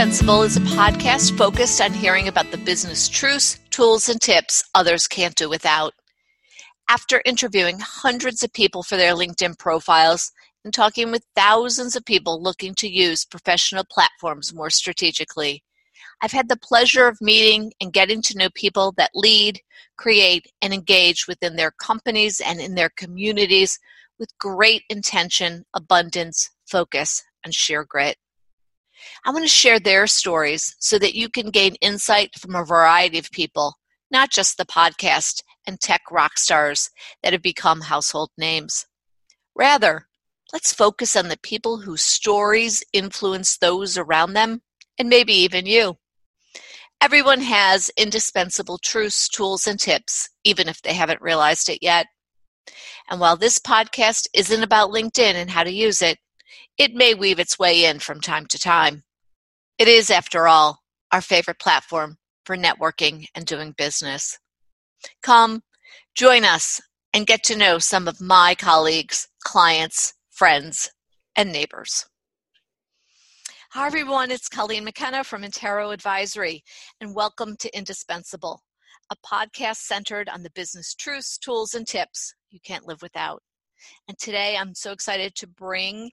Indispensable is a podcast focused on hearing about the business truths, tools, and tips others can't do without. After interviewing hundreds of people for their LinkedIn profiles and talking with thousands of people looking to use professional platforms more strategically, I've had the pleasure of meeting and getting to know people that lead, create, and engage within their companies and in their communities with great intention, abundance, focus, and sheer grit. I want to share their stories so that you can gain insight from a variety of people, not just the podcast and tech rock stars that have become household names. Rather, let's focus on the people whose stories influence those around them and maybe even you. Everyone has indispensable truths, tools, and tips, even if they haven't realized it yet. And while this podcast isn't about LinkedIn and how to use it, it may weave its way in from time to time. It is, after all, our favorite platform for networking and doing business. Come, join us, and get to know some of my colleagues, clients, friends, and neighbors. Hi, everyone. It's Colleen McKenna from Intero Advisory, and welcome to Indispensable, a podcast centered on the business truths, tools, and tips you can't live without. And today I'm so excited to bring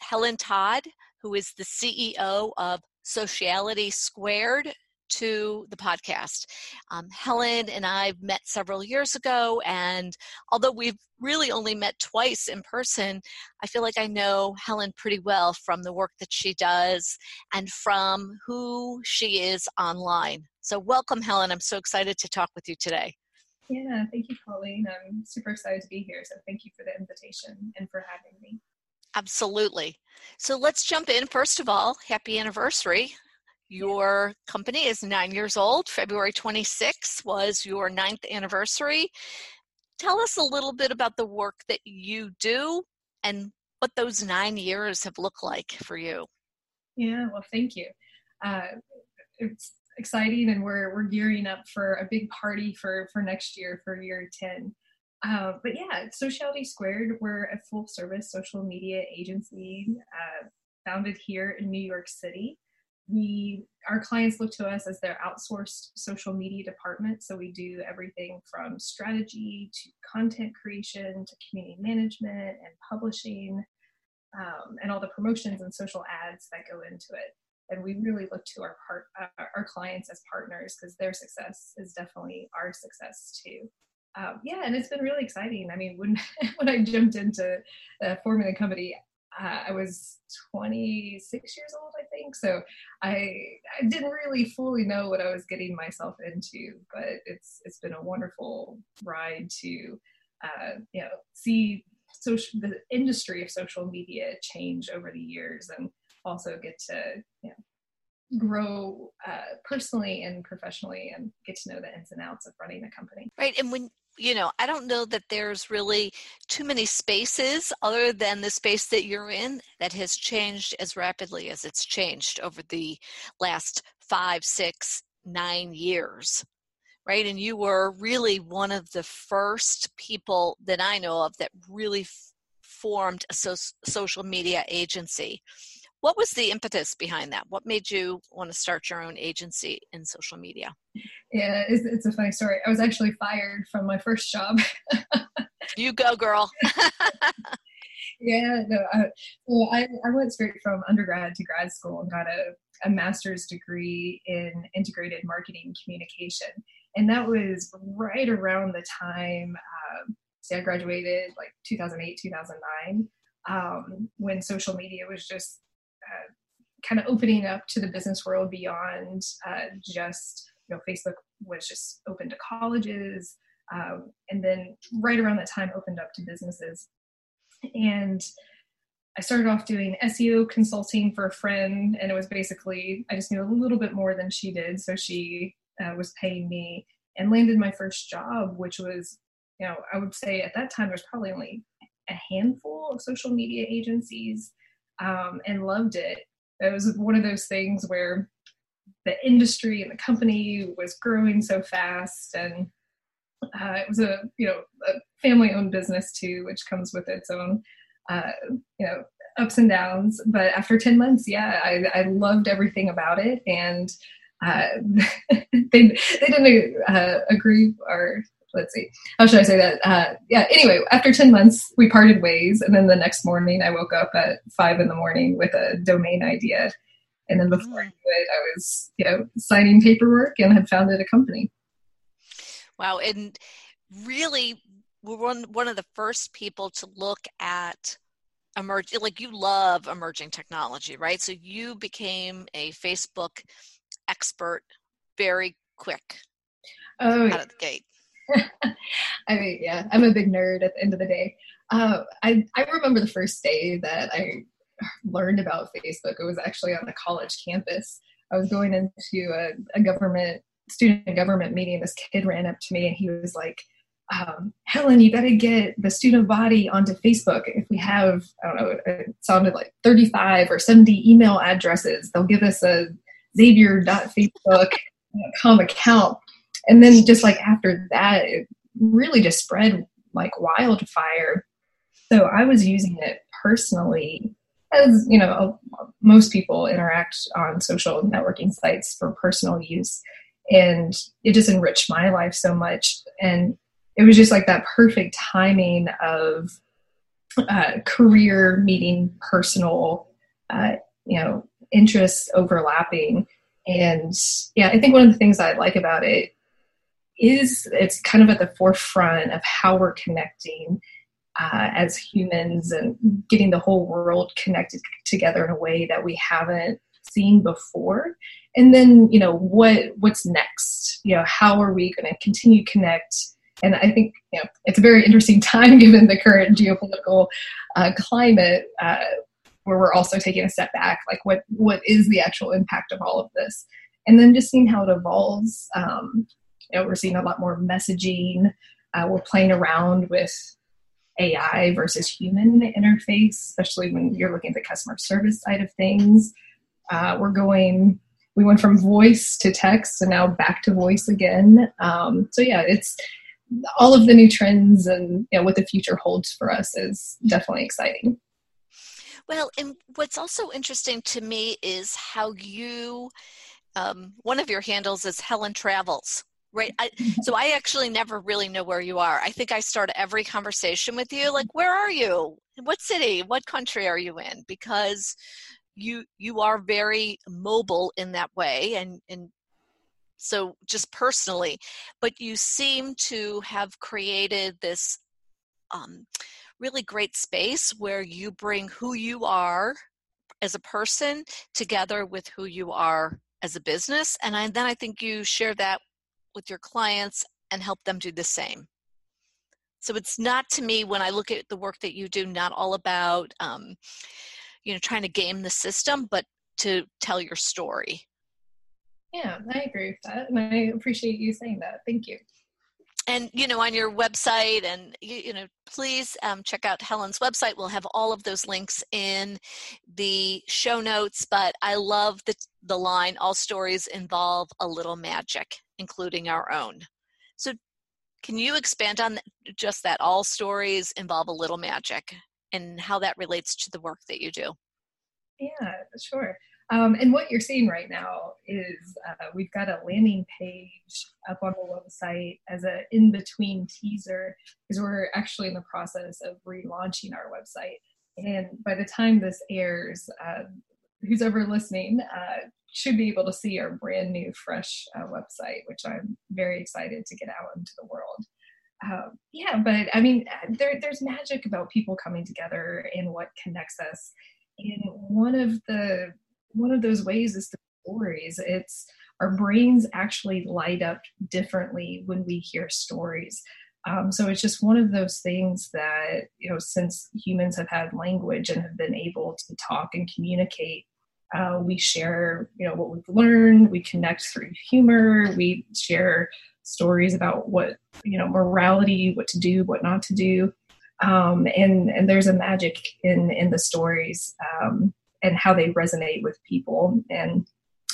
Helen Todd, who is the CEO of Sociality Squared, to the podcast. Um, Helen and I met several years ago, and although we've really only met twice in person, I feel like I know Helen pretty well from the work that she does and from who she is online. So, welcome, Helen. I'm so excited to talk with you today. Yeah, thank you, Colleen. I'm super excited to be here. So, thank you for the invitation and for having me. Absolutely. So let's jump in. First of all, happy anniversary. Your company is nine years old. February 26th was your ninth anniversary. Tell us a little bit about the work that you do and what those nine years have looked like for you. Yeah, well, thank you. Uh, it's exciting, and we're we're gearing up for a big party for for next year for year 10. Uh, but yeah, Sociality Squared, we're a full service social media agency uh, founded here in New York City. We our clients look to us as their outsourced social media department so we do everything from strategy to content creation to community management and publishing um, and all the promotions and social ads that go into it. And we really look to our part uh, our clients as partners because their success is definitely our success too um, yeah and it's been really exciting i mean when when i jumped into uh, forming the company uh, I was 26 years old, I think. So I I didn't really fully know what I was getting myself into, but it's it's been a wonderful ride to uh, you know see social the industry of social media change over the years, and also get to you know grow uh, personally and professionally and get to know the ins and outs of running a company. Right, and when you know, I don't know that there's really too many spaces other than the space that you're in that has changed as rapidly as it's changed over the last five, six, nine years. Right. And you were really one of the first people that I know of that really f- formed a so- social media agency. What was the impetus behind that? What made you want to start your own agency in social media? Yeah, it's, it's a funny story. I was actually fired from my first job. you go, girl. yeah, no, I, well, I, I went straight from undergrad to grad school and got a, a master's degree in integrated marketing communication. And that was right around the time, um, see, I graduated like 2008, 2009, um, when social media was just kind of opening up to the business world beyond uh, just you know facebook was just open to colleges um, and then right around that time opened up to businesses. And i started off doing seo consulting for a friend and it was basically i just knew a little bit more than she did so she uh, was paying me and landed my first job which was you know i would say at that time there's probably only a handful of social media agencies um, and loved it. It was one of those things where the industry and the company was growing so fast, and uh, it was a you know a family-owned business too, which comes with its own uh, you know ups and downs, but after 10 months, yeah, I, I loved everything about it. And uh, they, they didn't uh, agree or let's see, how should I say that? Uh, yeah, anyway, after 10 months, we parted ways. And then the next morning, I woke up at five in the morning with a domain idea. And then before I knew it, I was, you know, signing paperwork and had founded a company. Wow. And really, we're one, one of the first people to look at emerge like you love emerging technology right so you became a facebook expert very quick oh, out of the gate I mean, yeah, I'm a big nerd at the end of the day. Uh, I, I remember the first day that I learned about Facebook. It was actually on the college campus. I was going into a, a government student government meeting. This kid ran up to me and he was like, um, Helen, you got to get the student body onto Facebook. If we have, I don't know, it sounded like 35 or 70 email addresses, they'll give us a xavier.facebook.com account and then just like after that it really just spread like wildfire. So i was using it personally as you know most people interact on social networking sites for personal use and it just enriched my life so much. And it was just like that perfect timing of uh, career meeting personal uh, you know interests overlapping. And yeah i think one of the things i like about it is it's kind of at the forefront of how we're connecting uh, as humans and getting the whole world connected together in a way that we haven't seen before. And then you know what what's next? You know how are we going to continue connect? And i think you know it's a very interesting time given the current geopolitical uh, climate uh, where we're also taking a step back like what what is the actual impact of all of this? And then just seeing how it evolves um, you know, we're seeing a lot more messaging. Uh, we're playing around with AI versus human interface, especially when you're looking at the customer service side of things. Uh, we're going, we went from voice to text and now back to voice again. Um, so yeah, it's all of the new trends and you know, what the future holds for us is definitely exciting. Well, and what's also interesting to me is how you, um, one of your handles is Helen Travels right I, so i actually never really know where you are. I think i start every conversation with you like where are you? What city? What country are you in? Because you you are very mobile in that way and and so just personally but you seem to have created this um, really great space where you bring who you are as a person together with who you are as a business and I, then i think you share that with your clients and help them do the same. So it's not to me when I look at the work that you do, not all about um, you know trying to game the system, but to tell your story. Yeah, I agree with that, and I appreciate you saying that. Thank you. And you know, on your website, and you, you know, please um, check out Helen's website. We'll have all of those links in the show notes. But I love the the line: "All stories involve a little magic." Including our own. So, can you expand on just that? All stories involve a little magic and how that relates to the work that you do. Yeah, sure. Um, and what you're seeing right now is uh, we've got a landing page up on the website as an in between teaser because we're actually in the process of relaunching our website. And by the time this airs, uh, who's ever listening uh, should be able to see our brand new, fresh uh, website, which I'm very excited to get out into the world. Um, yeah, but I mean, there, there's magic about people coming together and what connects us. And one of the one of those ways is the stories. It's our brains actually light up differently when we hear stories. Um, so it's just one of those things that you know, since humans have had language and have been able to talk and communicate uh, we share, you know, what we've learned. We connect through humor. We share stories about what you know, morality, what to do, what not to do, um, and and there's a magic in in the stories um, and how they resonate with people and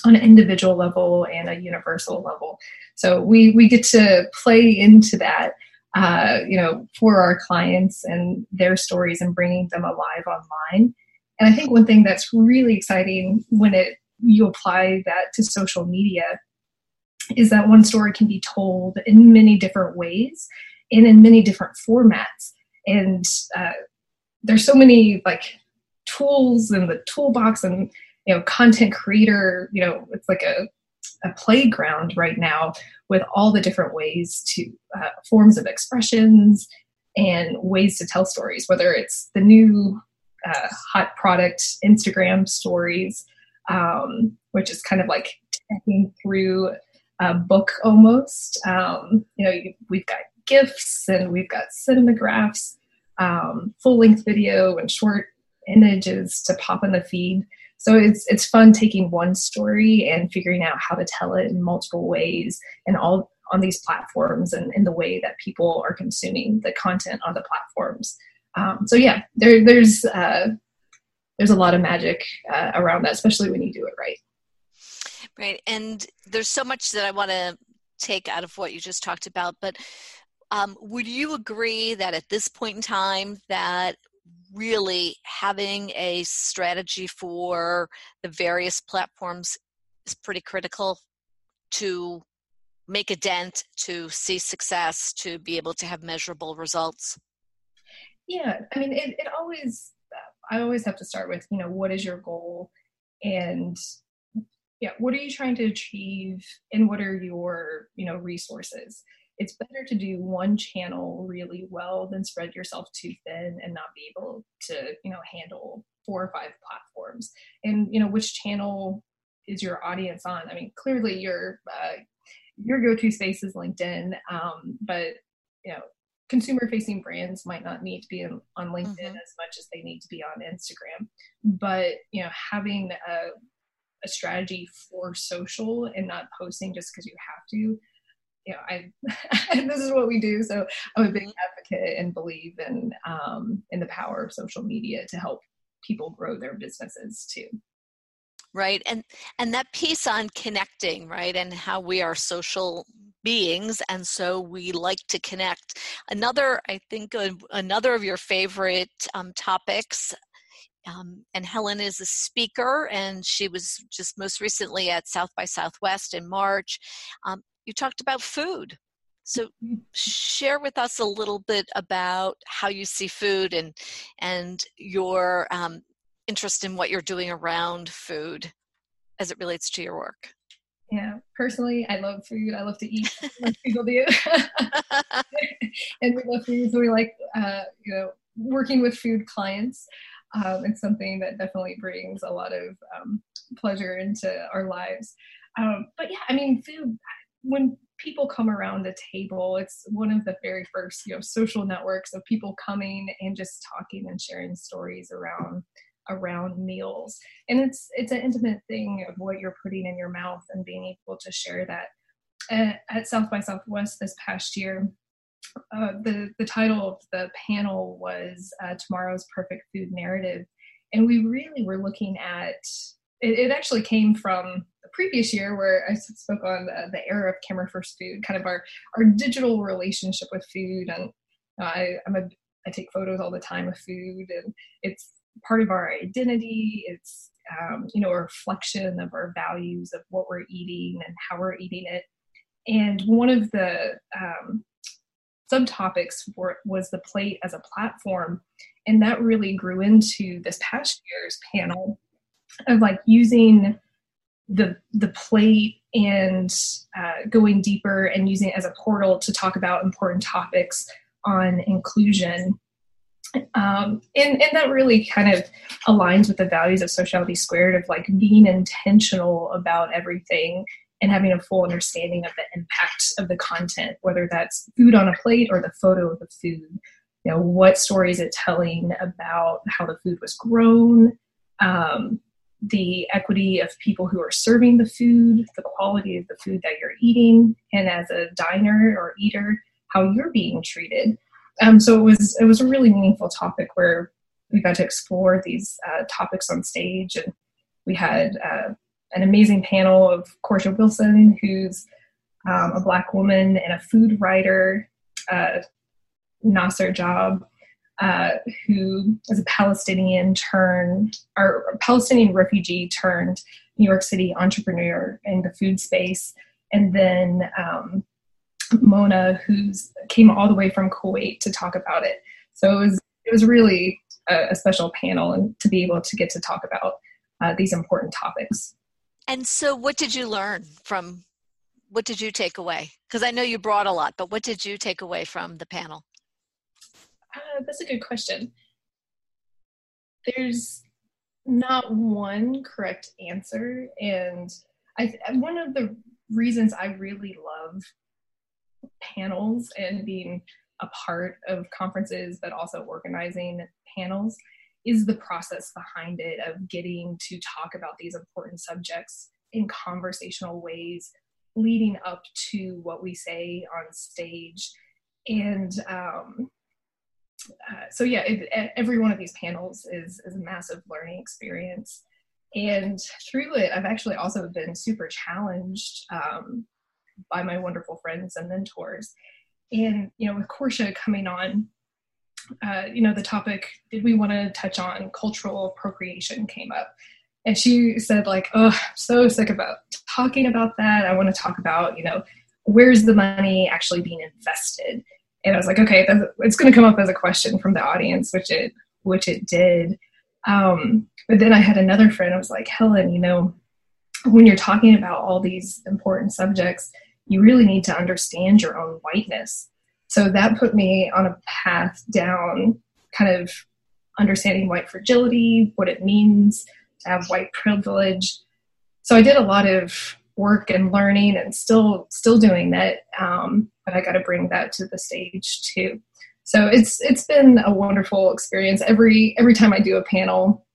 on an individual level and a universal level. So we we get to play into that. Uh, you know, for our clients and their stories and bringing them alive online And I think one thing that's really exciting when it you apply that to social media is that one story can be told in many different ways and in many different formats. And uh, there's so many like tools in the toolbox and you know content creator you know it's like a, a playground right now with all the different ways to uh, forms of expressions and ways to tell stories whether it's the new uh, hot product instagram stories um, which is kind of like taking through a book almost um, you know we've got gifs and we've got cinemagraphs um, full length video and short images to pop in the feed. So it's it's fun taking one story and figuring out how to tell it in multiple ways and all on these platforms and in the way that people are consuming the content on the platforms. Um, so yeah, there, there's uh, there's a lot of magic uh, around that, especially when you do it right. Right, and there's so much that I want to take out of what you just talked about, but um, would you agree that at this point in time that really having a strategy for the various platforms is pretty critical to make a dent, to see success, to be able to have measurable results? Yeah, I mean, it, it always, I always have to start with, you know, what is your goal? And yeah, what are you trying to achieve? And what are your, you know, resources? It's better to do one channel really well than spread yourself too thin and not be able to you know handle four or five platforms. And you know which channel is your audience on? I mean clearly your uh, your go-to space is linkedin um, but you know consumer facing brands might not need to be on linkedin mm-hmm. as much as they need to be on instagram. But you know having a, a strategy for social and not posting just because you have to you know, I this is what we do. So I'm a big mm-hmm. advocate and believe in um, in the power of social media to help people grow their businesses too. Right, and and that piece on connecting, right, and how we are social beings, and so we like to connect. Another, I think, uh, another of your favorite um, topics um, and Helen is a speaker, and she was just most recently at South by Southwest in March. Um, you talked about food. So mm-hmm. share with us a little bit about how you see food and and your um, interest in what you're doing around food as it relates to your work. Yeah, personally, I love food. I love to eat, like people do, and we love food. So we like, uh, you know, working with food clients. Um, it's something that definitely brings a lot of um, pleasure into our lives. Um, but yeah, I mean, food when people come around the table it's one of the very first you know social networks of people coming and just talking and sharing stories around around meals. And it's it's an intimate thing of what you're putting in your mouth and being able to share that. At, at south by southwest this past year uh, the the title of the panel was uh, tomorrow's perfect food narrative. And we really were looking at it, it actually came from previous year where I spoke on the, the era of camera first food, kind of our our digital relationship with food, and uh, I I'm a I take photos all the time of food, and it's part of our identity. It's um, you know a reflection of our values of what we're eating and how we're eating it. And one of the um, subtopics for, was the plate as a platform, and that really grew into this past year's panel of like using the the plate and uh, going deeper and using it as a portal to talk about important topics on inclusion. Um, and, and that really kind of aligns with the values of sociality squared of like being intentional about everything and having a full understanding of the impact of the content whether that's food on a plate or the photo of the food. You know what story is it telling about how the food was grown? Um, the equity of people who are serving the food, the quality of the food that you're eating, and as a diner or eater, how you're being treated. Um, so it was it was a really meaningful topic where we got to explore these uh, topics on stage, and we had uh, an amazing panel of Korsha Wilson, who's um, a black woman and a food writer, uh, Nasser Job, uh, who is a Palestinian turned or Palestinian refugee turned New York City entrepreneur in the food space, and then um, Mona, who's came all the way from Kuwait to talk about it. So it was it was really a, a special panel, and to be able to get to talk about uh, these important topics. And so, what did you learn from? What did you take away? Because I know you brought a lot, but what did you take away from the panel? Uh, that's a good question. There's not one correct answer, and I one of the reasons I really love panels and being a part of conferences, but also organizing panels, is the process behind it of getting to talk about these important subjects in conversational ways leading up to what we say on stage and um, uh, so yeah it, every one of these panels is, is a massive learning experience. And through it i've actually also been super challenged um, by my wonderful friends and mentors. And you know with Korsha coming on uh, you know the topic did we want to touch on cultural appropriation came up. And she said like oh I'm so sick about talking about that. I want to talk about you know where's the money actually being invested and I was like, okay, it's going to come up as a question from the audience, which it which it did. Um, but then I had another friend. I was like, Helen, you know, when you're talking about all these important subjects, you really need to understand your own whiteness. So that put me on a path down, kind of understanding white fragility, what it means to have white privilege. So I did a lot of work and learning and still still doing that um, but i got to bring that to the stage too. So it's it's been a wonderful experience. Every every time i do a panel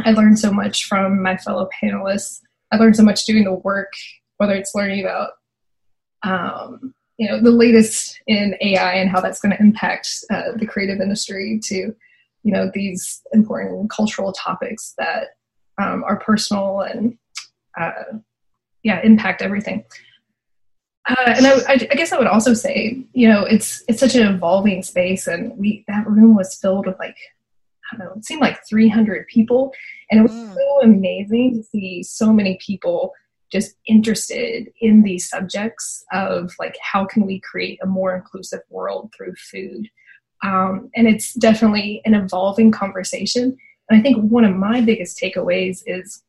i learn so much from my fellow panelists. I learn so much doing the work whether it's learning about um, you know the latest in ai and how that's going to impact uh, the creative industry to you know these important cultural topics that um, are personal and uh, yeah impact everything uh, and I, I, guess I would also say, you know, it's it's such an evolving space, and we that room was filled with like I don't know, it seemed like 300 people, and it was mm. so amazing to see so many people just interested in these subjects of like how can we create a more inclusive world through food, um, and it's definitely an evolving conversation. And I think one of my biggest takeaways is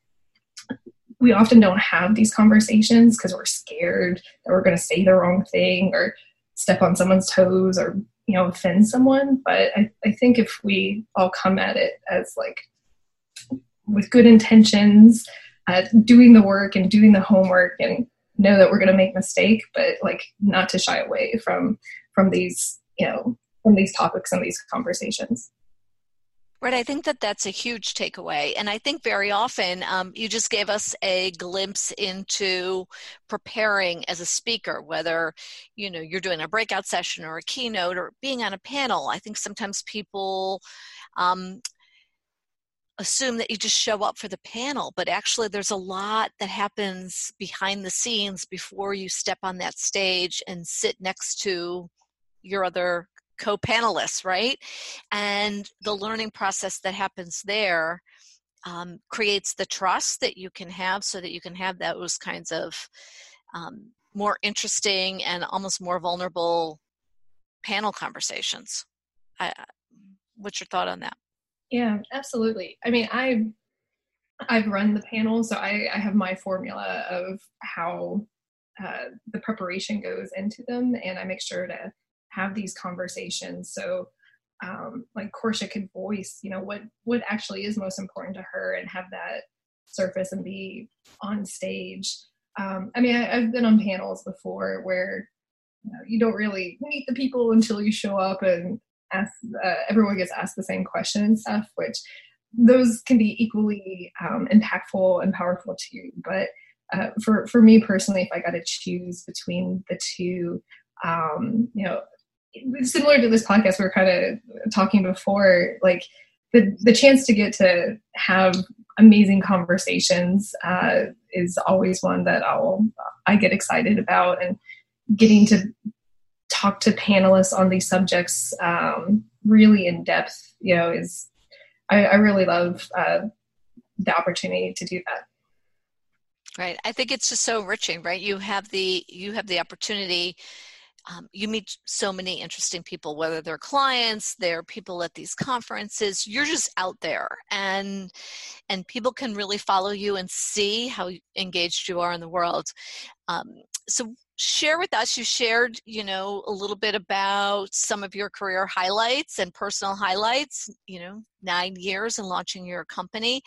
we often don't have these conversations because we're scared that we're going to say the wrong thing or step on someone's toes or you know offend someone. But I, I think if we all come at it as like with good intentions doing the work and doing the homework and know that we're going to make mistake but like not to shy away from from these you know from these topics and these conversations Right, I think that that's a huge takeaway, and I think very often um, you just gave us a glimpse into preparing as a speaker, whether you know you're doing a breakout session or a keynote or being on a panel. I think sometimes people um, assume that you just show up for the panel, but actually there's a lot that happens behind the scenes before you step on that stage and sit next to your other co-panelists right? And the learning process that happens there um, creates the trust that you can have so that you can have those kinds of um, more interesting and almost more vulnerable panel conversations. I, what's your thought on that? Yeah absolutely. I mean i i've run the panel so i, I have my formula of how uh, the preparation goes into them and i make sure to have these conversations so um, like Korsha could voice, you know, what what actually is most important to her and have that surface and be on stage. Um, I mean, I, have been on panels before where you, know, you, don't really meet the people until you show up and ask. Uh, everyone gets asked the same question and stuff, which those can be equally um, impactful and powerful too. But uh, for for me personally, if I got to choose between the two, um, you know, similar to this podcast we were kind of talking before like the the chance to get to have amazing conversations uh, is always one that I'll I get excited about and getting to talk to panelists on these subjects um, really in depth, you know, is I, I really love uh, the opportunity to do that. Right. I think it's just so enriching, right? You have the you have the opportunity um, you meet so many interesting people whether they're clients they're people at these conferences you're just out there and and people can really follow you and see how engaged you are in the world. Um, so share with us you shared you know a little bit about some of your career highlights and personal highlights you know nine years in launching your company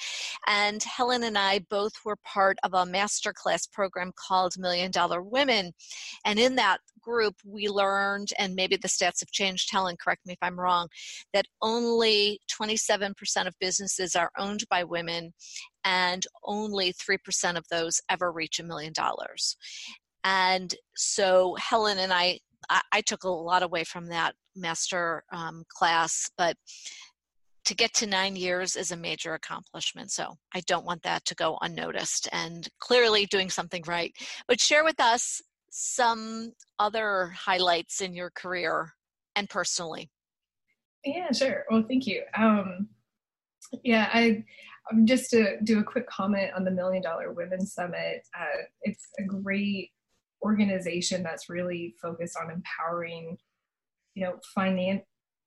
and helen and i both were part of a masterclass program called million dollar women and in that group we learned and maybe the stats have changed helen correct me if i'm wrong that only 27% of businesses are owned by women and only 3% of those ever reach a million dollars and so Helen and I, I, I took a lot away from that master um, class, but to get to nine years is a major accomplishment. So I don't want that to go unnoticed and clearly doing something right. But share with us some other highlights in your career and personally. Yeah, sure. Well, thank you. Um, yeah, I um, just to do a quick comment on the Million Dollar Women Summit. Uh, it's a great organization that's really focused on empowering you know finan-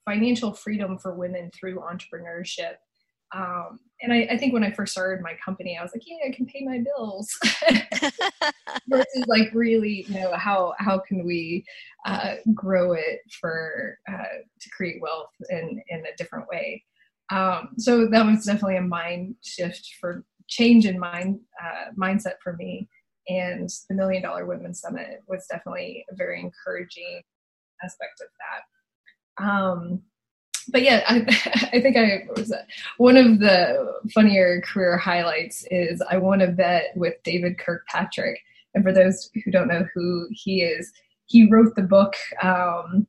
financial freedom for women through entrepreneurship um, and I, I, think when I first started my company, I was like, yeah, I can pay my bills. Versus like really, you know, how how can we uh, grow it for uh, to create wealth in in a different way. Um, so that was definitely a mind shift for change in mind uh, mindset for me and the Million Dollar Women Summit was definitely a very encouraging aspect of that. Um, but yeah, I, I think I was one of the funnier career highlights is I won a bet with David Kirkpatrick. And for those who don't know who he is, he wrote the book, um,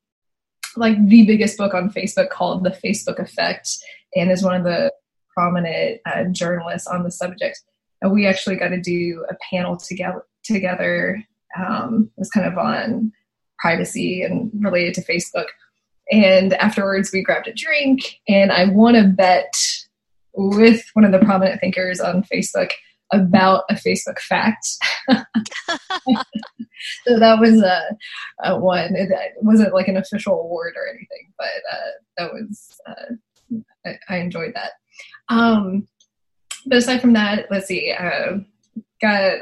like the biggest book on Facebook called The Facebook Effect, and is one of the prominent uh, journalists on the subject we actually got to do a panel together. Together, um, it was kind of on privacy and related to Facebook. And afterwards, we grabbed a drink, and I won a bet with one of the prominent thinkers on Facebook about a Facebook fact. so that was a, a one. It, wasn't like an official award or anything, but uh, that was uh, I, I, enjoyed that. Um, but aside from that, let's see, uh, got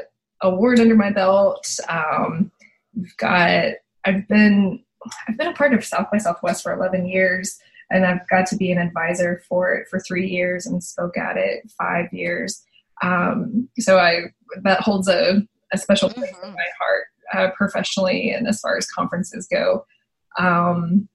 award under my belt. Um, we've got I've been I've been a part of South by Southwest for 11 years, and I've got to be an advisor for it for three years and spoke at it five years. Um, so I that holds a, a special place mm-hmm. in my heart uh, professionally and as far as conferences go. Um,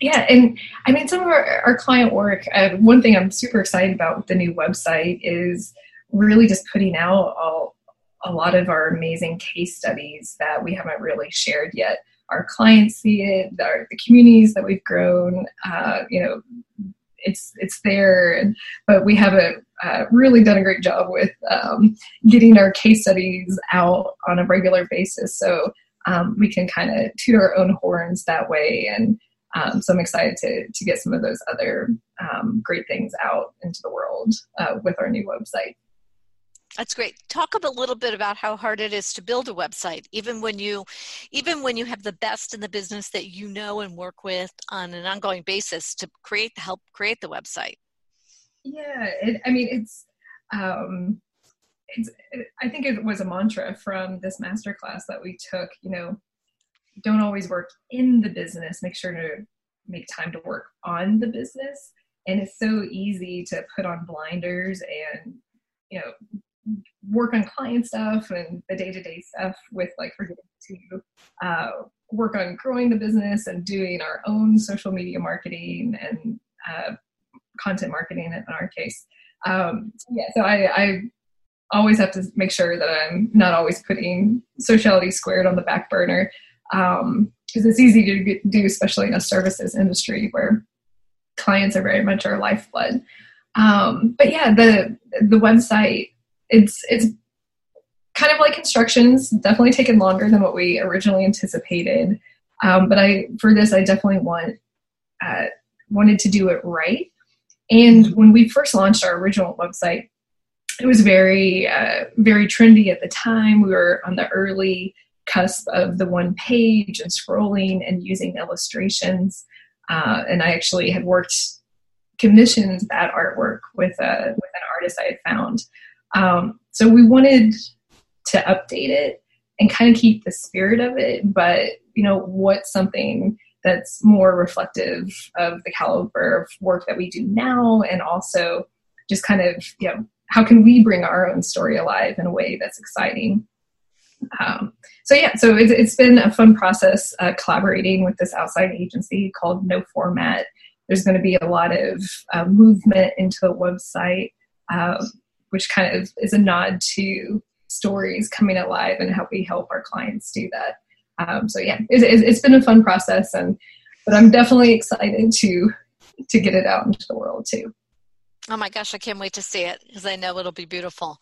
yeah and i mean some of our, our client work uh, one thing i'm super excited about with the new website is really just putting out all, a lot of our amazing case studies that we haven't really shared yet. Our clients see it our, the communities that we've grown uh, you know it's it's there and, but we haven't uh, really done a great job with um, getting our case studies out on a regular basis. So um, we can kind of toot our own horns that way and um, so I'm excited to to get some of those other um, great things out into the world uh, with our new website. That's great. Talk a little bit about how hard it is to build a website, even when you, even when you have the best in the business that you know and work with on an ongoing basis to create the help create the website. Yeah, it, I mean it's, um, it's. It, I think it was a mantra from this masterclass that we took. You know, don't always work in the business, make sure to make time to work on the business. And it's so easy to put on blinders and, you know, work on client stuff and the day to day stuff with like forgetting to uh, work on growing the business and doing our own social media marketing and uh, content marketing in our case. Um, yeah, so I, I always have to make sure that I'm not always putting sociality squared on the back burner because um, it's easy to get, do, especially in a services industry where clients are very much our lifeblood. Um, but yeah, the the website it's it's kind of like constructions, definitely taken longer than what we originally anticipated. Um, but I for this, I definitely want uh, wanted to do it right. And when we first launched our original website, it was very, uh, very trendy at the time. We were on the early cusp of the one page and scrolling and using illustrations. Uh, and I actually had worked, commissioned that artwork with, a, with an artist I had found. Um, so we wanted to update it and kind of keep the spirit of it, but you know, what's something that's more reflective of the caliber of work that we do now and also just kind of you know how can we bring our own story alive in a way that's exciting um, so yeah so it's, it's been a fun process uh, collaborating with this outside agency called no format there's going to be a lot of uh, movement into the website uh, which kind of is a nod to stories coming alive and how we help our clients do that um, so yeah, it, it, it's been a fun process, and but I'm definitely excited to to get it out into the world too. Oh my gosh, I can't wait to see it because I know it'll be beautiful.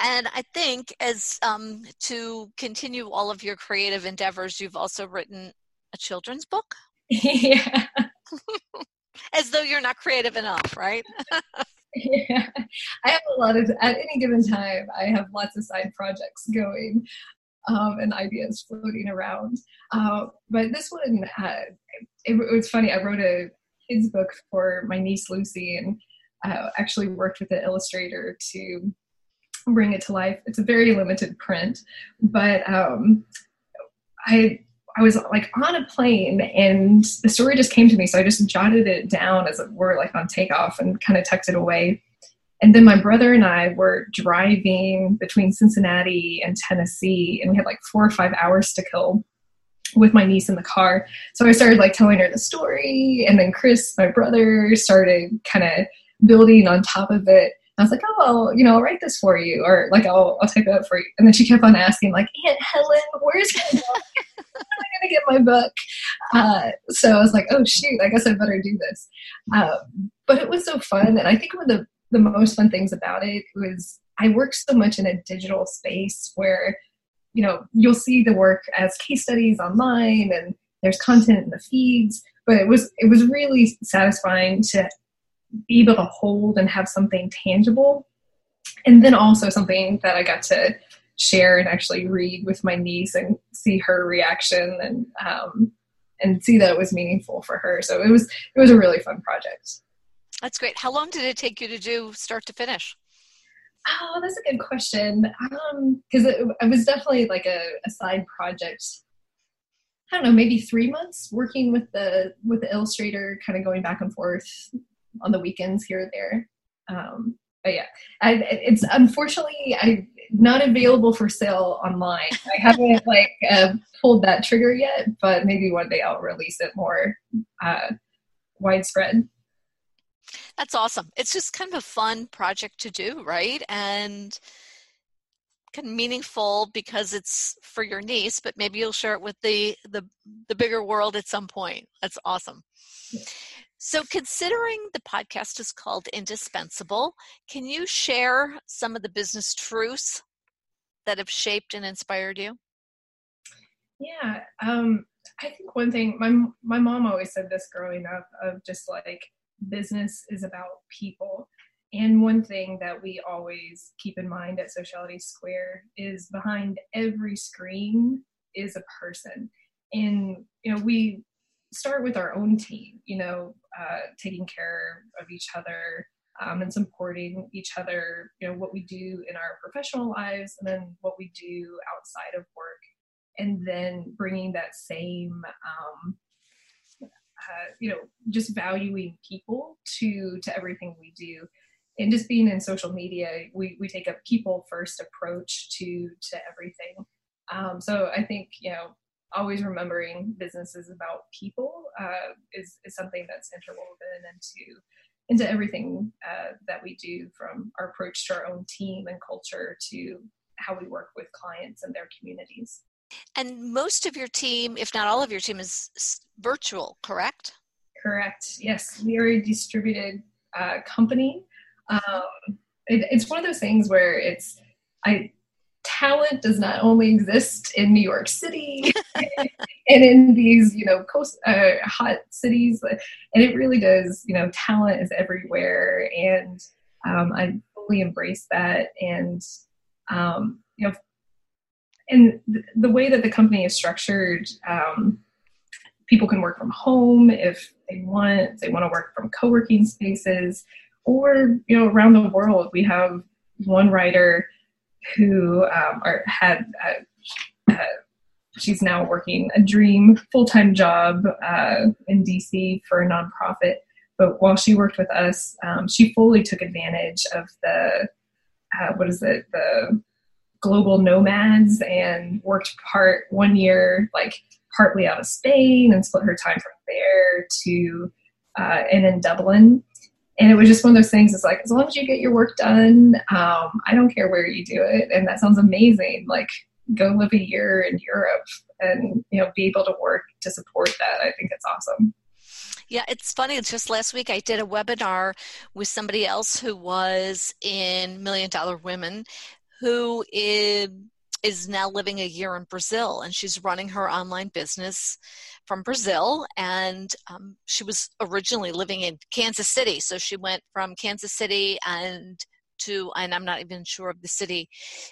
And I think as um, to continue all of your creative endeavors, you've also written a children's book. yeah. as though you're not creative enough, right? yeah. I have a lot of, at any given time, I have lots of side projects going um, and ideas floating around. Uh, but this one, uh, it, it, was funny. I wrote a kids book for my niece Lucy, and uh, actually worked with an illustrator to bring it to life. It's a very limited print, but um, I I was like on a plane and the story just came to me, so I just jotted it down as it were, like on takeoff, and kind of tucked it away. And then my brother and I were driving between Cincinnati and Tennessee, and we had like four or five hours to kill with my niece in the car. So I started like telling her the story, and then Chris, my brother, started kind of building on top of it. I was like, oh, I'll, you know, I'll write this for you, or like I'll, I'll type it up for you. And then she kept on asking, like, Aunt Helen, where's my book? Am I gonna get my book? Uh, so I was like, oh shoot, I guess I better do this. Uh, but it was so fun, and I think one of the the most fun things about it was I work so much in a digital space where, you know, you'll see the work as case studies online and there's content in the feeds, but it was it was really satisfying to be able to hold and have something tangible. And then also something that I got to share and actually read with my niece and see her reaction and um, and see that it was meaningful for her. So it was it was a really fun project. That's great. How long did it take you to do start to finish? Oh, that's a good question. Because um, it, it, was definitely like a, a, side project. I don't know, maybe three months working with the with the illustrator, kind of going back and forth on the weekends here or there. Um, but yeah, I, it's unfortunately I not available for sale online. I haven't like uh, pulled that trigger yet, but maybe one day I'll release it more uh, widespread. That's awesome. It's just kind of a fun project to do, right? And kind of meaningful because it's for your niece, but maybe you'll share it with the the, the bigger world at some point. That's awesome. So, considering the podcast is called Indispensable, can you share some of the business truths that have shaped and inspired you? Yeah, um, I think one thing my my mom always said this growing up of just like business is about people. And one thing that we always keep in mind at Sociality Square is behind every screen is a person. And, you know, we start with our own team, you know, uh, taking care of each other um, and supporting each other, you know, what we do in our professional lives and then what we do outside of work. And then bringing that same um, uh, you know just valuing people to to everything we do and just being in social media we we take a people first approach to to everything um, so i think you know always remembering business is about people uh, is, is something that's interwoven into into everything uh, that we do from our approach to our own team and culture to how we work with clients and their communities and most of your team, if not all of your team, is virtual, correct? Correct. Yes, we are a distributed uh, company. Um, it, it's one of those things where it's I talent does not only exist in New York City and in these, you know, coast uh, hot cities, and it really does. You know, talent is everywhere, and um, I fully embrace that. And um, you know, and the way that the company is structured, um, people can work from home if they want. They want to work from co-working spaces, or you know, around the world, we have one writer who um, are, had uh, uh, she's now working a dream full-time job uh, in dc for a nonprofit. But while she worked with us um, she fully took advantage of the uh, what is it the global nomads and worked part one year like partly out of spain and split her time from there to and in dublin and it was just one of those things it's like as long as you get your work done um, i don't care where you do it and that sounds amazing like go live a year in europe and you know be able to work to support that i think it's awesome yeah, it's funny. It's just last week I did a webinar with somebody else who was in Million Dollar Women, who is is now living a year in Brazil and she's running her online business from Brazil. And um, she was originally living in Kansas City. So she went from Kansas City and to, and I'm not even sure of the city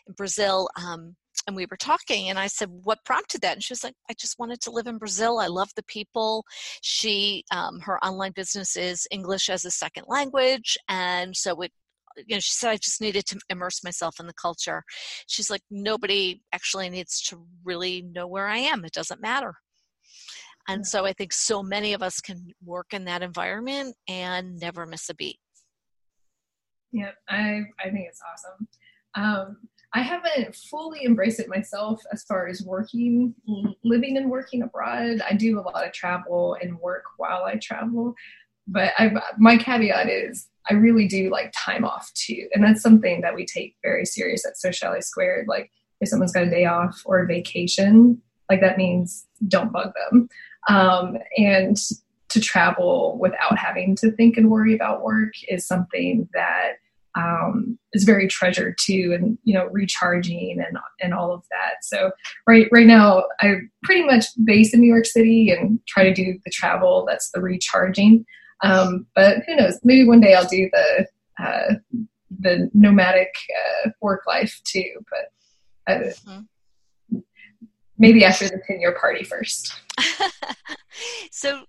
in Brazil. Um, and we were talking and i said what prompted that and she was like i just wanted to live in brazil i love the people she um, her online business is english as a second language and so it you know, she said, I just needed to immerse myself in the culture. She's like, nobody actually needs to really know where I am. It doesn't matter. And so I think so many of us can work in that environment and never miss a beat. Yeah, I, I think it's awesome. Um, I haven't fully embraced it myself as far as working, living and working abroad. I do a lot of travel and work while I travel. But I, my caveat is I really do like time off too. And that's something that we take very serious at Sociality Squared. Like if someone's got a day off or a vacation, like that means don't bug them. Um, and to travel without having to think and worry about work is something that um, is very treasured too, and you know, recharging and and all of that. So right right now, I pretty much base in New York City and try to do the travel. That's the recharging. Um, but who knows? Maybe one day I'll do the uh, the nomadic uh, work life too. But uh, mm-hmm. maybe after the ten year party first. so,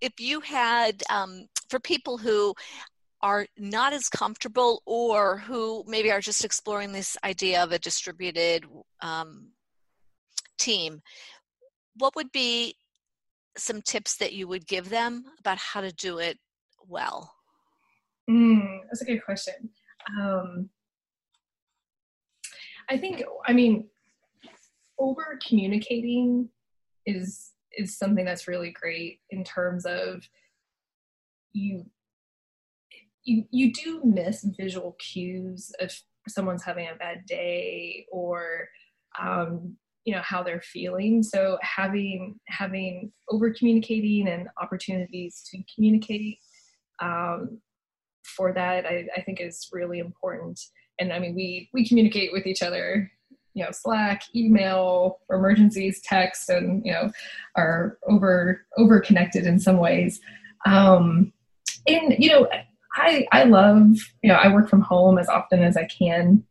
if you had um, for people who are not as comfortable or who maybe are just exploring this idea of a distributed um, team, what would be some tips that you would give them about how to do it well? Mm, that's a good question. Um, I think, I mean, over communicating is is something that's really great in terms of you you you do miss visual cues if someone's having a bad day or um, you know how they're feeling. So having having over communicating and opportunities to communicate um, for that I, I think is really important. And i mean we we communicate with each other you know slack email emergencies text and you know are over over connected in some ways. Um and you know i i love you know i work from home as often as i can.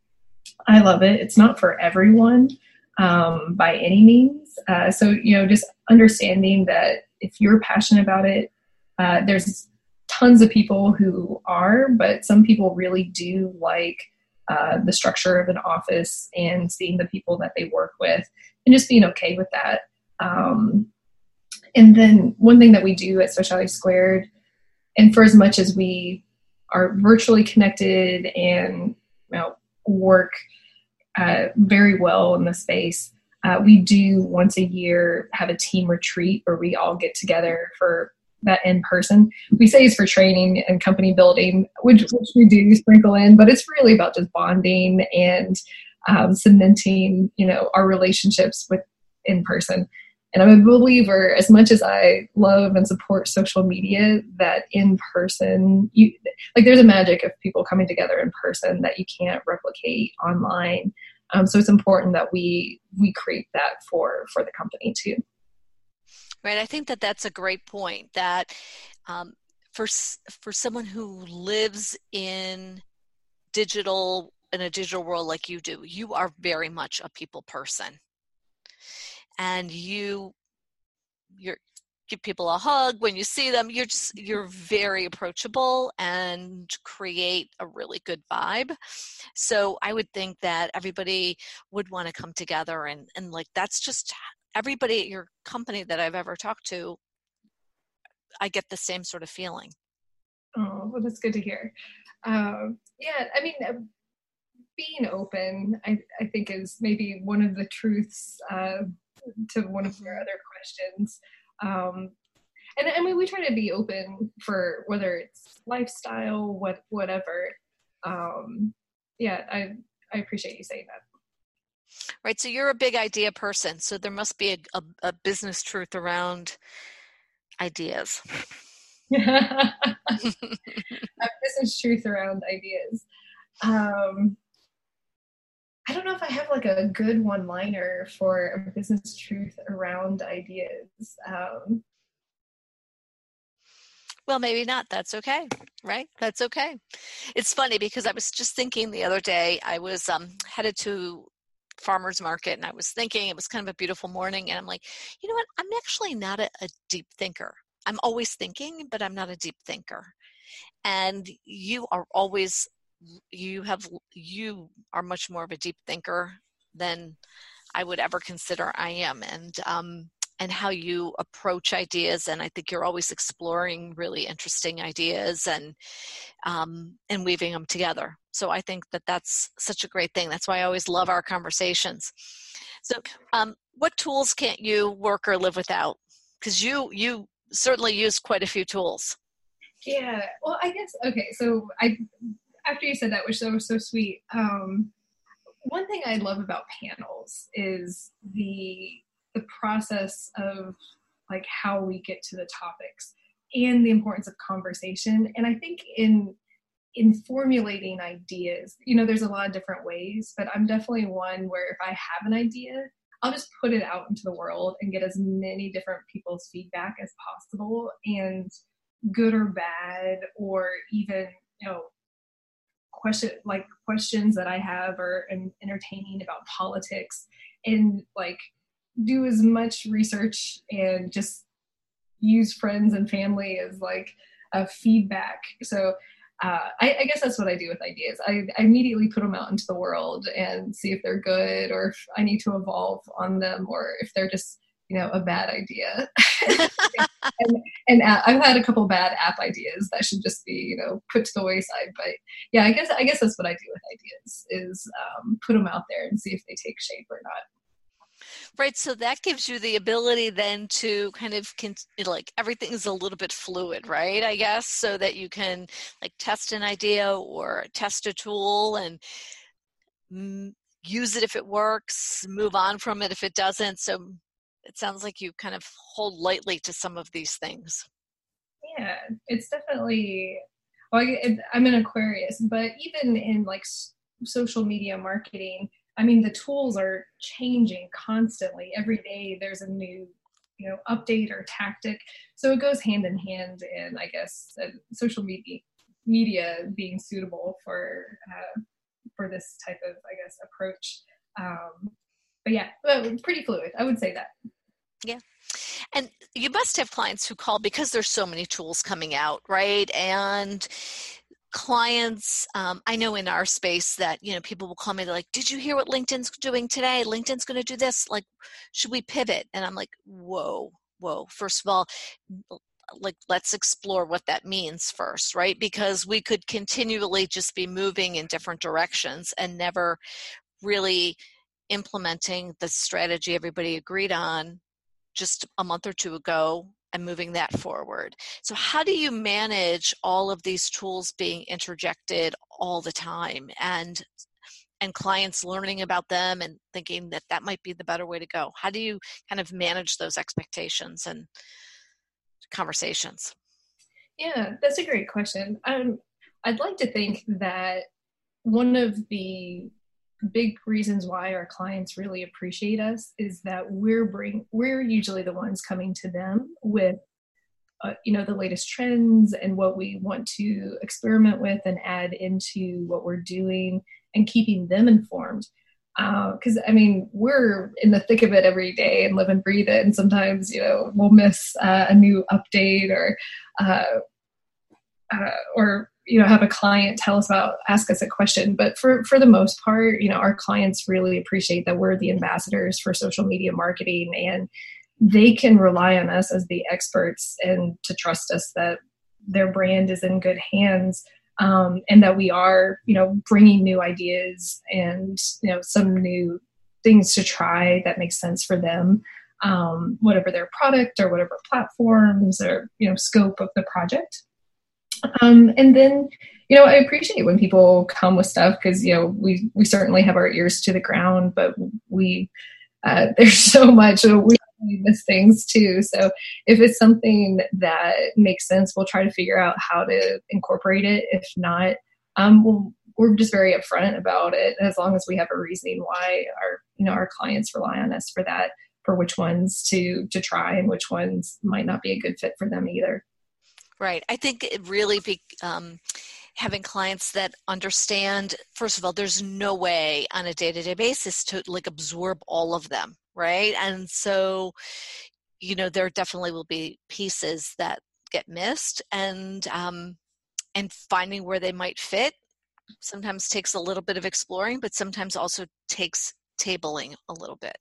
I love it. It's not for everyone um, by any means. Uh, so, you know, just understanding that if you're passionate about it, uh, there's tons of people who are, but some people really do like uh, the structure of an office and seeing the people that they work with and just being okay with that. Um, and then one thing that we do at Sociality Squared, and for as much as we are virtually connected and you know, work uh, very well in the space. Uh, we do once a year have a team retreat where we all get together for that in person. We say it's for training and company building, which, which we do sprinkle in, but it's really about just bonding and um, cementing, you know, our relationships with in person. And I'm a believer, as much as I love and support social media, that in person, you like there's a magic of people coming together in person that you can't replicate online. Um, so it's important that we we create that for for the company too. Right. I think that that's a great point. That um, for for someone who lives in digital in a digital world like you do, you are very much a people person, and you you're give people a hug when you see them. You're just you're very approachable and create a really good vibe. So i would think that everybody would want to come together and and like that's just everybody at your company that i've ever talked to i get the same sort of feeling. Oh well that's good to hear. Um, yeah i mean uh, being open I, I think is maybe one of the truths uh, to one of your other questions um, and I mean, we try to be open for whether it's lifestyle, what whatever. Um, yeah, I I appreciate you saying that. Right. So you're a big idea person. So there must be a, a, a business truth around ideas. a business truth around ideas. Um, I don't know if I have like a good one liner for a business truth around ideas. Um, well, maybe not. That's okay, right? That's okay. It's funny because I was just thinking the other day, I was um, headed to farmer's market and I was thinking it was kind of a beautiful morning and I'm like, you know what? I'm actually not a, a deep thinker. I'm always thinking, but I'm not a deep thinker. And you are always you have you are much more of a deep thinker than I would ever consider I am, and um, and how you approach ideas. And I think you're always exploring really interesting ideas and um, and weaving them together. So I think that that's such a great thing. That's why I always love our conversations. So, um, what tools can't you work or live without? Because you you certainly use quite a few tools. Yeah. Well, I guess okay. So I after you said that, which that was so sweet. Um, one thing I love about panels is the the process of like how we get to the topics and the importance of conversation. And I think in in formulating ideas, you know, there's a lot of different ways, but I'm definitely one where if I have an idea, I'll just put it out into the world and get as many different people's feedback as possible and good or bad or even you know question like questions that I have are entertaining about politics and like do as much research and just use friends and family as like a feedback. So uh, I, I, guess that's what I do with ideas. I, I, immediately put them out into the world and see if they're good or if I need to evolve on them or if they're just you know a bad idea. And, and i've had a couple bad app ideas that should just be you know put to the wayside but yeah i guess i guess that's what i do with ideas is um, put them out there and see if they take shape or not. Right so that gives you the ability then to kind of con- like everything is a little bit fluid right i guess so that you can like test an idea or test a tool and mm, use it if it works move on from it if it doesn't so it sounds like you kind of hold lightly to some of these things. Yeah, it's definitely. Well, I'm an Aquarius, but even in like social media marketing, I mean, the tools are changing constantly. Every day, there's a new, you know, update or tactic. So it goes hand in hand. And I guess uh, social media media being suitable for uh, for this type of, I guess, approach. Um, but yeah, pretty fluid. I would say that. Yeah. And you must have clients who call because there's so many tools coming out, right? And clients um, i know in our space that you know people will call me they're like did you hear what linkedin's doing today linkedin's going to do this like should we pivot and i'm like whoa whoa first of all like let's explore what that means first right because we could continually just be moving in different directions and never really implementing the strategy everybody agreed on just a month or two ago and moving that forward. So, how do you manage all of these tools being interjected all the time and and clients learning about them and thinking that that might be the better way to go? How do you kind of manage those expectations and conversations? Yeah, that's a great question. Um, I'd like to think that one of the big reasons why our clients really appreciate us is that we're bring we're usually the ones coming to them with uh, you know the latest trends and what we want to experiment with and add into what we're doing and keeping them informed. Because uh, I mean we're in the thick of it every day and live and breathe it, and sometimes you know we'll miss uh, a new update or uh, uh, or you know have a client tell us about ask us a question. But for for the most part, you know our clients really appreciate that we're the ambassadors for social media marketing and they can rely on us as the experts and to trust us that their brand is in good hands um, and that we are you know bringing new ideas and you know some new things to try that makes sense for them um, whatever their product or whatever platforms or you know scope of the project um, and then you know i appreciate when people come with stuff because you know we we certainly have our ears to the ground but we uh, there's so much we miss things too. So if it's something that makes sense, we'll try to figure out how to incorporate it. If not, um, we'll, we're just very upfront about it. As long as we have a reasoning why our you know our clients rely on us for that, for which ones to to try and which ones might not be a good fit for them either. Right. I think it really be. Um, having clients that understand first of all there's no way on a day-to-day basis to like absorb all of them right? And so, you know, there definitely will be pieces that get missed, and um, and finding where they might fit sometimes takes a little bit of exploring, but sometimes also takes tabling a little bit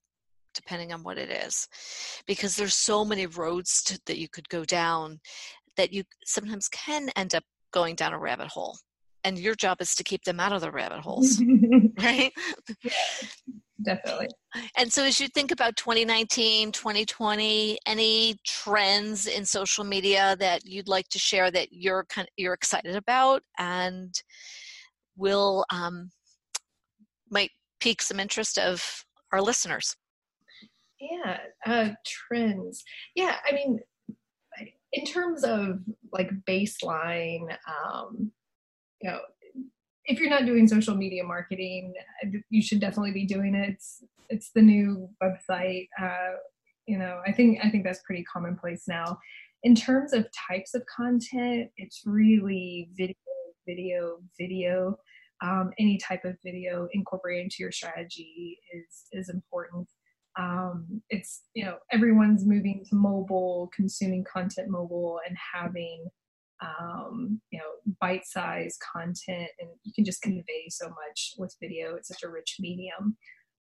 depending on what it is because there's so many roads to, that you could go down that you sometimes can end up going down a rabbit hole and your job is to keep them out of the rabbit holes right yeah definitely. And so, as you think about 2019, 2020, any trends in social media that you'd like to share that you're kind of, you're excited about and will um, might pique some interest of our listeners? Yeah, uh, trends. Yeah, I mean, in terms of like baseline, um, you know, if you're not doing social media marketing, you should definitely be doing it. It's, it's the new website. Uh, you know, I think I think that's pretty commonplace now. In terms of types of content, it's really video, video, video. Um, any type of video incorporated into your strategy is is important. Um, it's you know everyone's moving to mobile, consuming content mobile, and having um, you know, bite-sized content, and you can just convey so much with video. It's such a rich medium.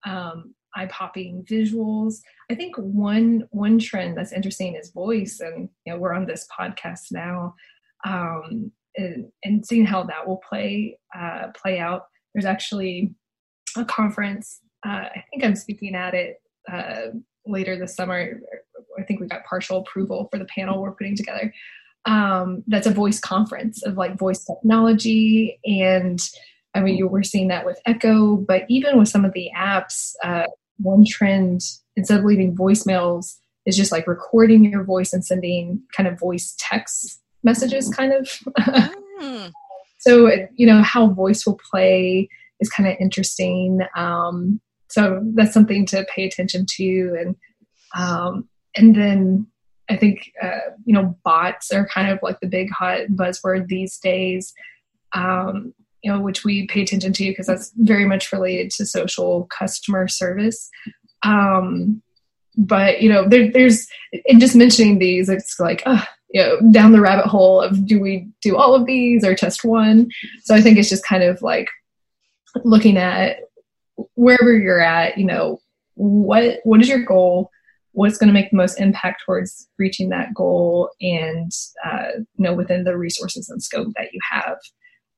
Um, eye-popping visuals. I think one one trend that's interesting is voice, and you know, we're on this podcast now, um, and, and seeing how that will play uh, play out. There's actually a conference. Uh, I think I'm speaking at it uh, later this summer. I think we got partial approval for the panel we're putting together um, that's a voice conference of like voice technology and i mean you were seeing that with echo but even with some of the apps uh, one trend instead of leaving voicemails is just like recording your voice and sending kind of voice text messages kind of mm. so you know how voice will play is kind of interesting um, so that's something to pay attention to and um, and then I think uh, you know bots are kind of like the big hot buzzword these days. Um, you know, which we pay attention to because that's very much related to social customer service. Um, but you know, there, there's in just mentioning these, it's like, uh, you know, down the rabbit hole of do we do all of these or test one? So I think it's just kind of like looking at wherever you're at. You know, what what is your goal? what's going to make the most impact towards reaching that goal and uh, you know within the resources and scope that you have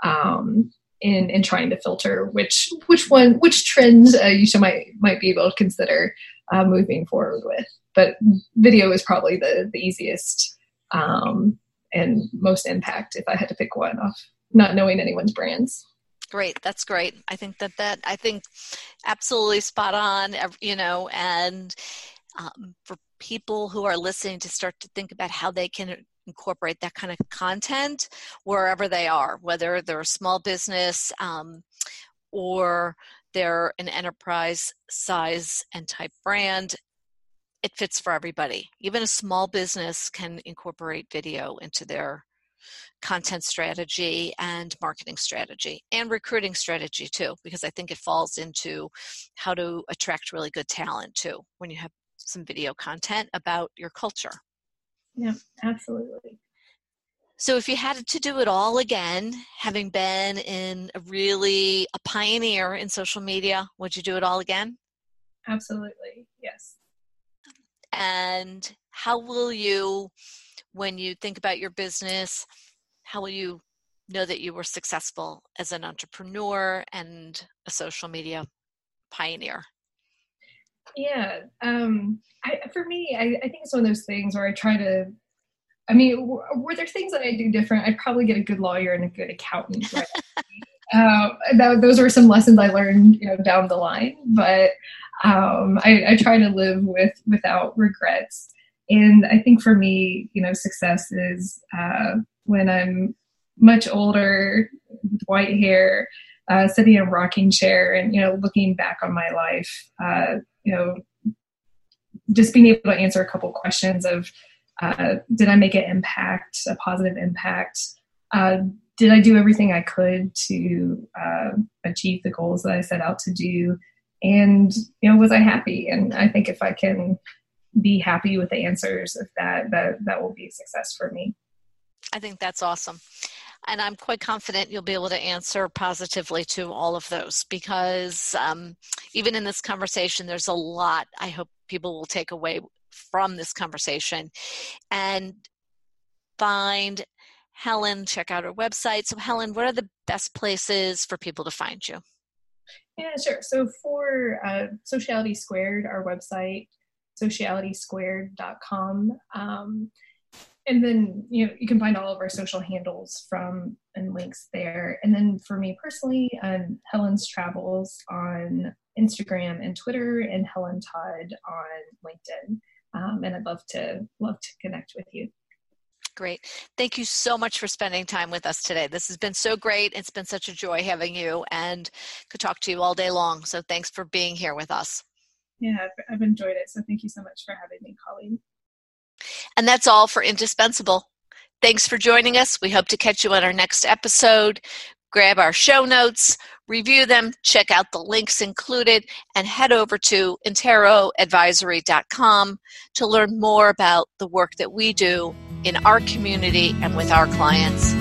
um, in in trying to filter which which one which trend uh, you should might might be able to consider uh, moving forward with but video is probably the the easiest um, and most impact if i had to pick one off not knowing anyone's brands great that's great i think that that i think absolutely spot on you know and um, for people who are listening to start to think about how they can incorporate that kind of content wherever they are, whether they're a small business um, or they're an enterprise size and type brand, it fits for everybody. Even a small business can incorporate video into their content strategy and marketing strategy and recruiting strategy too, because I think it falls into how to attract really good talent too when you have some video content about your culture. Yeah, absolutely. So if you had to do it all again, having been in a really a pioneer in social media, would you do it all again? Absolutely. Yes. And how will you when you think about your business, how will you know that you were successful as an entrepreneur and a social media pioneer? Yeah, um, I, for me, I, I, think it's one of those things where I try to I mean, were, were, there things that I do different? I'd probably get a good lawyer and a good accountant. Right? uh, that, those were some lessons I learned, you know, down the line. But um, I, I, try to live with without regrets. And I think for me, you know, success is uh, when I'm much older with white hair, uh, sitting in a rocking chair, and you know, looking back on my life. Uh, you know, just being able to answer a couple questions of uh, did I make an impact, a positive impact? Uh, did I do everything I could to uh, achieve the goals that I set out to do? And you know, was I happy? And I think if I can be happy with the answers if that, that that will be a success for me. I think that's awesome. And I'm quite confident you'll be able to answer positively to all of those because um, even in this conversation, there's a lot I hope people will take away from this conversation and find Helen, check out her website. So, Helen, what are the best places for people to find you? Yeah, sure. So, for uh, Sociality Squared, our website, socialitysquared.com. Um, and then you know you can find all of our social handles from and links there and then for me personally um, helen's travels on instagram and twitter and helen todd on linkedin um, and I'd love to love to connect with you. Great. Thank you so much for spending time with us today. This has been so great. It's been such a joy having you and could talk to you all day long. So thanks for being here with us. Yeah, I've, I've enjoyed it. So thank you so much for having me, Colleen. And that's all for Indispensable. Thanks for joining us. We hope to catch you on our next episode grab our show notes, review them, check out the links included, and head over to interoadvisory.com to learn more about the work that we do in our community and with our clients.